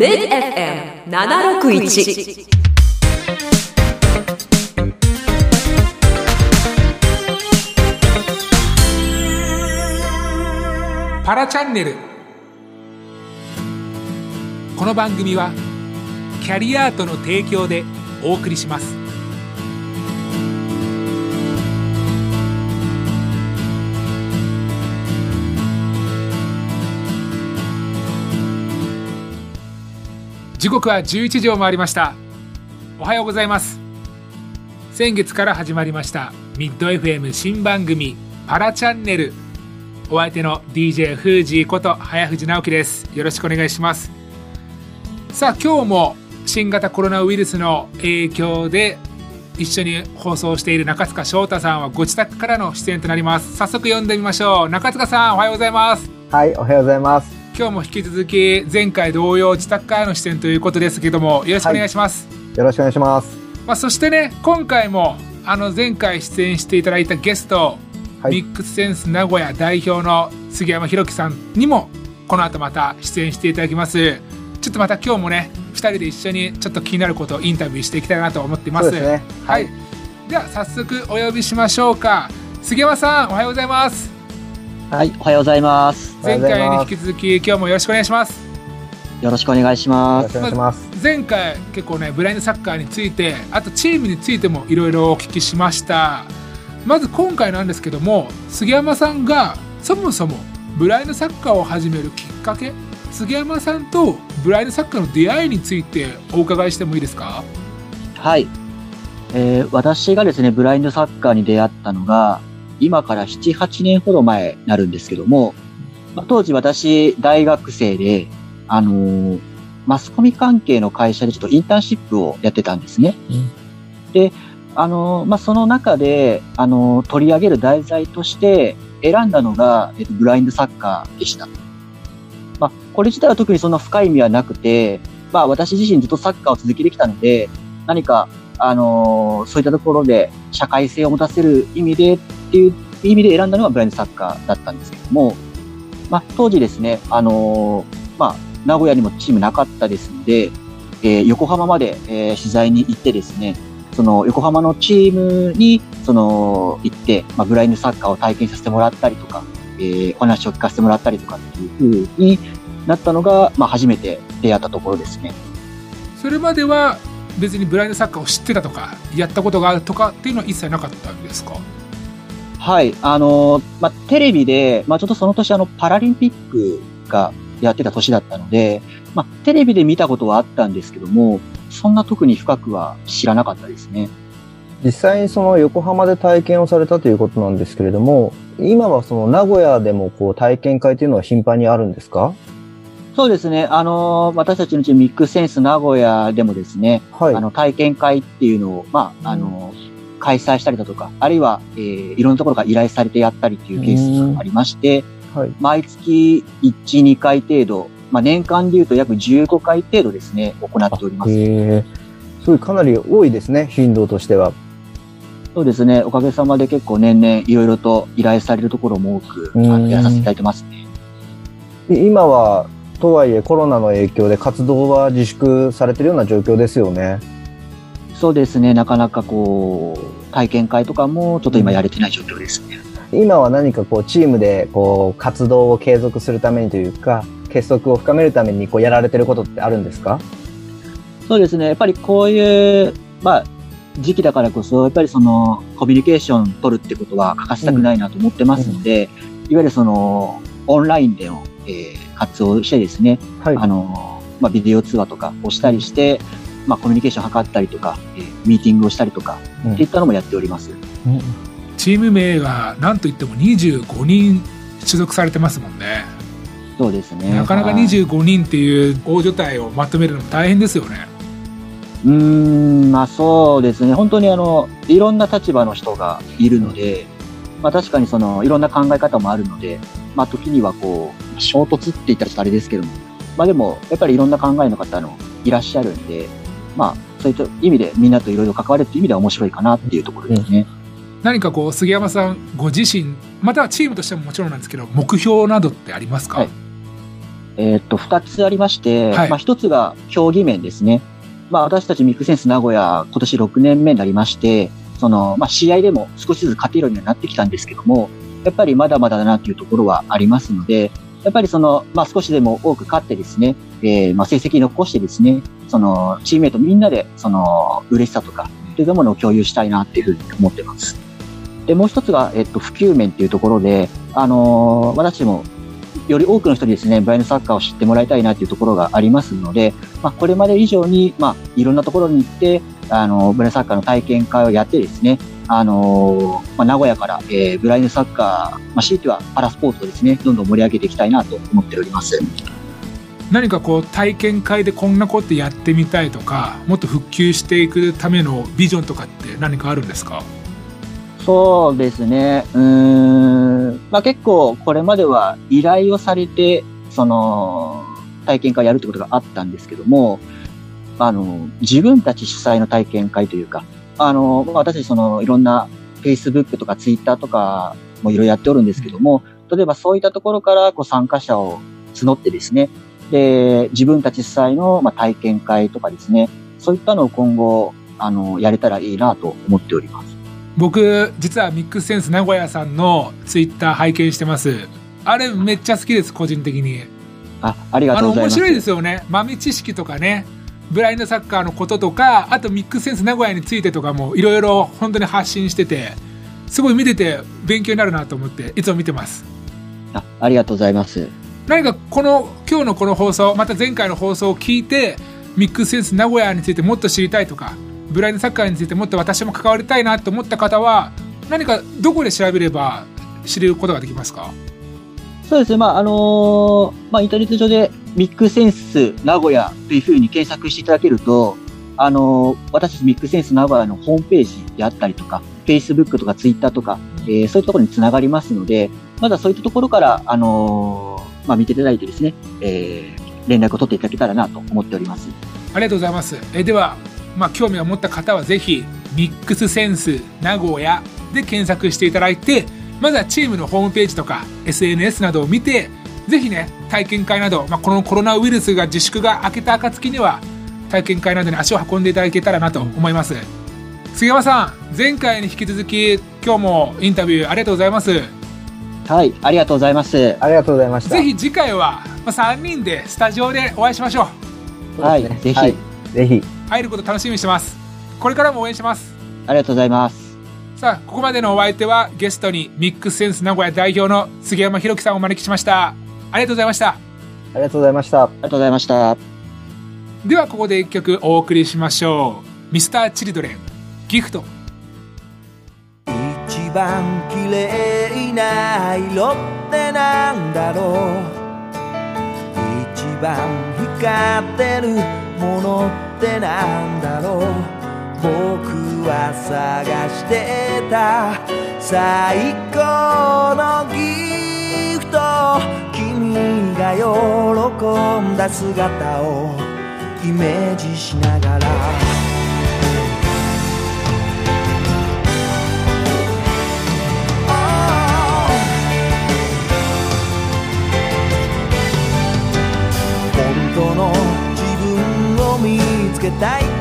MidFM761 パラチャンネル。この番組はキャリアートの提供でお送りします。時刻は11時を回りました。おはようございます。先月から始まりましたミッド FM 新番組パラチャンネル。お相手の DJ フージーこと早藤直樹です。よろしくお願いします。さあ今日も新型コロナウイルスの影響で一緒に放送している中塚翔太さんはご自宅からの出演となります。早速読んでみましょう。中塚さんおはようございます。はい、おはようございます。今日も引き続き前回同様自宅からの出演ということですけどもよろしくお願いします、よろしくお願いします。まあ、そしてね今回もあの前回出演していただいたゲスト、はい。ミックスセンス名古屋代表の杉山弘樹さんにもこの後また出演していただきます。ちょっとまた今日もね2人で一緒にちょっと気になることをインタビューしていきたいなと思っています。そうですね。は、はいい。では早速お呼びしましょうか。杉山さんおはようございますはい、おはようございます。前回に引き続き今日もよろしくお願いしますよろしくお願いしよます。ろしくお願いします。前回結構ねブラインドサッカーについてあとチームについてもいろいろお聞きしましたまず今回なんですけども杉山さんがそもそもブラインドサッカーを始めるきっかけ杉山さんとブラインドサッカーの出会いについてお伺いしてもいいですか？はい。えー私がですね、ブラインドサッカーに出会ったのが、今から7、8年ほど前になるんですけども、まあ当時私、大学生で、あのーマスコミ関係の会社でちょっとインターンシップをやってたんですね。で、あのーまあ、その中で、あのー取り上げる題材として選んだのが、えっと、ブラインドサッカーでした。まあ、これ自体は特にそんな深い意味はなくて、まあ、私自身ずっとサッカーを続けてきたので、何か、あのーそういったところで社会性を持たせる意味でっていう意味で選んだのがブラインドサッカーだったんですけども、まあ、当時ですね、あのまあ、名古屋にもチームなかったですので、えー横浜まで、えー取材に行ってですね、その横浜のチームに、その、行って、まあ、ブラインドサッカーを体験させてもらったりとか、えーお話を聞かせてもらったりとかっていう風になったのが、まあ、初めて出会ったところですね。それまでは別にブラインドサッカーを知ってたとかやったことがあるとかっていうのは一切なかったんですか？はい。あの、まあ、テレビで、まあ、ちょっとその年あの、パラリンピックがやってた年だったので、まあ、テレビで見たことはあったんですけども、そんな特に深くは知らなかったですね。実際にその横浜で体験をされたということなんですけれども、今はその名古屋でもこう体験会というのは頻繁にあるんですか？そうですね。あの、私たちのチームミックスセンス名古屋でもですね、はい。あの、体験会っていうのを、まあ、あの、開催したりだとか、あるいは、えーいろんなところから依頼されてやったりっていうケースがありまして、はい。毎月1、2回程度、まあ、年間で言うと約15回程度ですね、行っております。へえ。すごいかなり多いですね、頻度としては。そうですね、おかげさまで結構年々いろいろと依頼されるところも多く、あうんのやらさせていただいてますね。で今は、とはいえコロナの影響で活動は自粛されてるような状況ですよね。そうですね、なかなかこう、体験会とかもちょっと今やれてない状況ですね。今は何かこうチームでこう活動を継続するためにというか、結束を深めるためにこうやられてることってあるんですか？そうですね、やっぱりこういう、まあ、時期だからこそ、やっぱりその、コミュニケーション取るってことは欠かしたくないなと思ってますので、いわゆるその、オンラインでの、えー活動をしてですね、はい。あの、まあ、ビデオ通話とかをしたりして、まあ、コミュニケーションを図ったりとか、えーミーティングをしたりとか、うんっていったのもやっております。チーム名が何といっても25人所属されてますもんねそうですね。なかなかはい25人っていう大所帯をまとめるのも大変ですよねうーん、まあそうですね。本当にあの、いろんな立場の人がいるので、まあ確かにその、いろんな考え方もあるので、まあ時にはこう、衝突って言ったらちょっとあれですけども、まあでも、やっぱりいろんな考えの方のいらっしゃるんで、まあそういった意味でみんなといろいろ関わるっていう意味では面白いかなっていうところですね。何かこう杉山さんご自身またはチームとしてももちろんなんですけど目標などってありますか、はいえっ、と、二つありまして、はいまあ一つが競技面ですね。まあ私たちミックセンス名古屋今年6年目になりまして、その、まあ試合でも少しずつ勝てるようにはなってきたんですけども、やっぱりまだまだだなというところはありますので、やっぱりその、まあ少しでも多く勝ってですね、えー、まあ成績残してですね、その、チームメイトみんなで、その、嬉しさとか、というものを共有したいなっていうふうに思ってます。で、もう一つが、えっと、普及面っていうところで、あのー私も、より多くの人にですね、ブラインドサッカーを知ってもらいたいなっていうところがありますので、まあ、これまで以上に、まあ、いろんなところに行って、あの、ブラインドサッカーの体験会をやってですね、あのーまあ、名古屋から、えーブラインドサッカー、まあ、強いてはパラスポーツをですね、どんどん盛り上げていきたいなと思っております。何かこう体験会でこんなことやってみたいとかもっと復旧していくためのビジョンとかって何かあるんですか？そうですね。うん。まあ結構これまでは依頼をされて、その、体験会やるってことがあったんですけども、あの、自分たち主催の体験会というか、あの、まあ私そのいろんな Facebook とか Twitter とかもいろいろやっておるんですけども、例えばそういったところからこう参加者を募ってですね、で、自分たち主催のまあ体験会とかですね、そういったのを今後、あの、やれたらいいなと思っております。僕実はミックスセンス名古屋さんのツイッター拝見してますあれめっちゃ好きです個人的にあ、ありがあとうございます。の面白いですよね豆知識とかねブラインドサッカーのこととかあとミックスセンス名古屋についてとかもいろいろ本当に発信しててすごい見てて勉強になるなと思っていつも見てますあありがとうございます。何かこの今日のこの放送また前回の放送を聞いてミックスセンス名古屋についてもっと知りたいとかブラインドサッカーについてもっと私も関わりたいなと思った方は何かどこで調べれば知ることができますか？そうですね。まあ、あのーまあ、インターネット上でミックセンス名古屋というふうに検索していただけると、あのー私たちミックセンス名古屋のホームページであったりとか、Facebook とか Twitter とか、えーそういうところにつながりますので、まだそういったところから、あのまあ、見ていただいてですね、えー連絡を取っていただけたらなと思っております。ありがとうございます。えでは、まあ、興味を持った方はぜひミックスセンス名古屋で検索していただいてまずはチームのホームページとか SNS などを見てぜひね体験会など、まあ、このコロナウイルスが自粛が明けた暁には体験会などに足を運んでいただけたらなと思います。杉山さん前回に引き続き今日もインタビューありがとうございます。はい、ありがとうございます。ありがとうございました。ぜひ次回は、まあ、3人でスタジオでお会いしましょうはい、ぜひ、ねぜひ。会えること楽しみにしてますこれからも応援しますありがとうございます。さあここまでのお相手はゲストにミックスセンス名古屋代表の杉山弘樹さんをお招きしましたありがとうございましたありがとうございました。ありがとうございました。ではここで一曲お送りしましょうミスターチルドレンギフト一番綺麗な色ってなんだろう。一番光ってるものってなんだろう。僕は探してた最高のギフト。君が喜んだ姿をイメージしながらつけ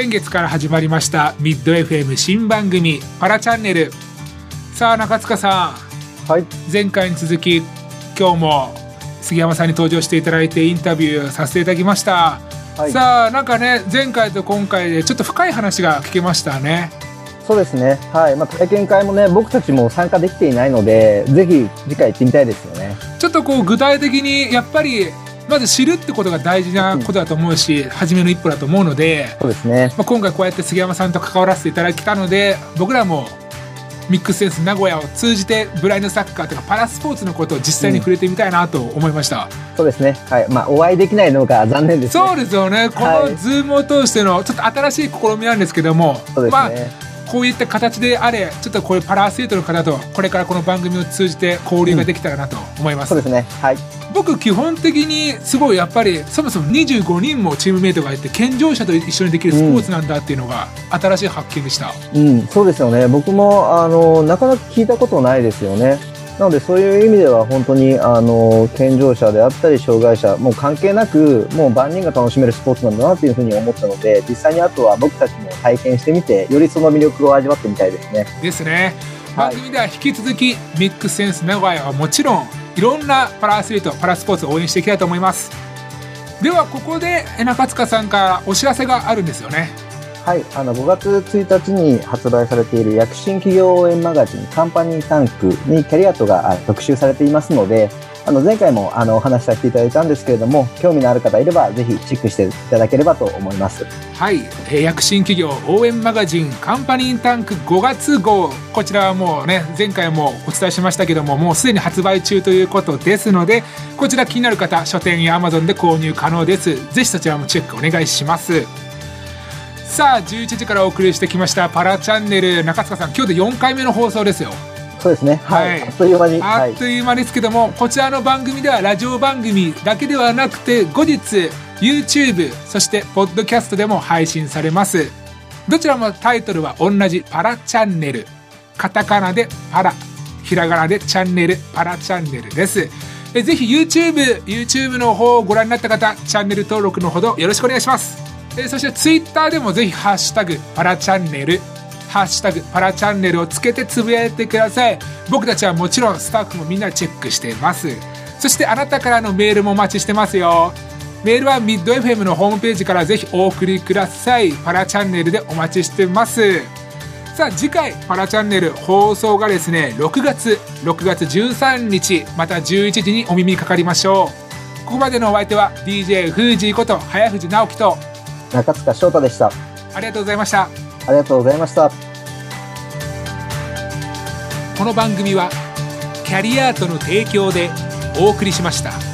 先月から始まりましたミッド FM 新番組パラチャンネルさあ中塚さはい。ん前回に続き今日も杉山さんに登場していただいてインタビューさせていただきました、はい。さあなんかね前回と今回でちょっと深い話が聞けましたねそうですね。はい。まあ、体験会もね、僕たちも参加できていないので、ぜひ次回行ってみたいですよね。ちょっとこう具体的にやっぱりまず知るってことが大事なことだと思うし初めの一歩だと思うので、そうですね。まあ、今回こうやって杉山さんと関わらせていただきたので僕らもミックスセンス名古屋を通じてブラインドサッカーとかパラスポーツのことを実際に触れてみたいなと思いました、そうですね。はい。まあ、お会いできないのが残念ですね。そうですよねこはいのズームを通してのちょっと新しい試みなんですけども、そうですまあね。こういった形であれちょっとこういうパラアスリートの方とこれからこの番組を通じて交流ができたらなと思います、そうですね。はい。僕基本的にすごいやっぱりそもそも25人もチームメイトがいて健常者と一緒にできるスポーツなんだっていうのが新しい発見でした、うん、そうですよね。僕も、あの、なかなか聞いたことないですよね。なので、そういう意味では本当に、あの、健常者であったり、障害者、もう関係なく、もう万人が楽しめるスポーツなんだなっていうふうに思ったので、実際にあとは僕たちも体験してみて、よりその魅力を味わってみたいですね。ですねはい番組では引き続きミックスセンス名古屋はもちろんいろんなパラアスリートパラスポーツを応援していきたいと思います。ではここでえ中塚さんからお知らせがあるんですよね。はい、あの5月1日に発売されている躍進企業応援マガジンカンパニータンクにキャリアとがあ特集されていますので、あの前回もあのお話しさせていただいたんですけれども、興味のある方いればぜひチェックしていただければと思います。はい、えー躍進企業応援マガジンカンパニータンク5月号。こちらはもうね前回もお伝えしましたけどももうすでに発売中ということですのでこちら気になる方書店や Amazon で購入可能です。ぜひそちらもチェックお願いします。さあ11時からお送りしてきましたパラチャンネル。中塚さん今日で4回目の放送ですよ。そうですね。はい。はいあっという間に。はいあっ。という間ですけども、こちらの番組ではラジオ番組だけではなくて後日 YouTube そしてポッドキャストでも配信されますどちらもタイトルは同じパラチャンネルカタカナでパラひらがなでチャンネルパラチャンネルですえぜひ YouTube YouTube の方をご覧になった方チャンネル登録のほどよろしくお願いしますえそして Twitter でもぜひハッシュタグパラチャンネルハッシュタグパラチャンネルをつけてつぶやいてください。僕たちはもちろんスタッフもみんなチェックしています。そしてあなたからのメールもお待ちしてますよ。メールはミッド FM のホームページからぜひお送りください。パラチャンネルでお待ちしてます。さあ次回パラチャンネル放送がですね6月6月13日また11時にお耳にかかりましょう。ここまでのお相手は DJ フージーこと早藤直樹と中塚翔太でした。ありがとうございましたありがとうございました。この番組はキャリアートの提供でお送りしました。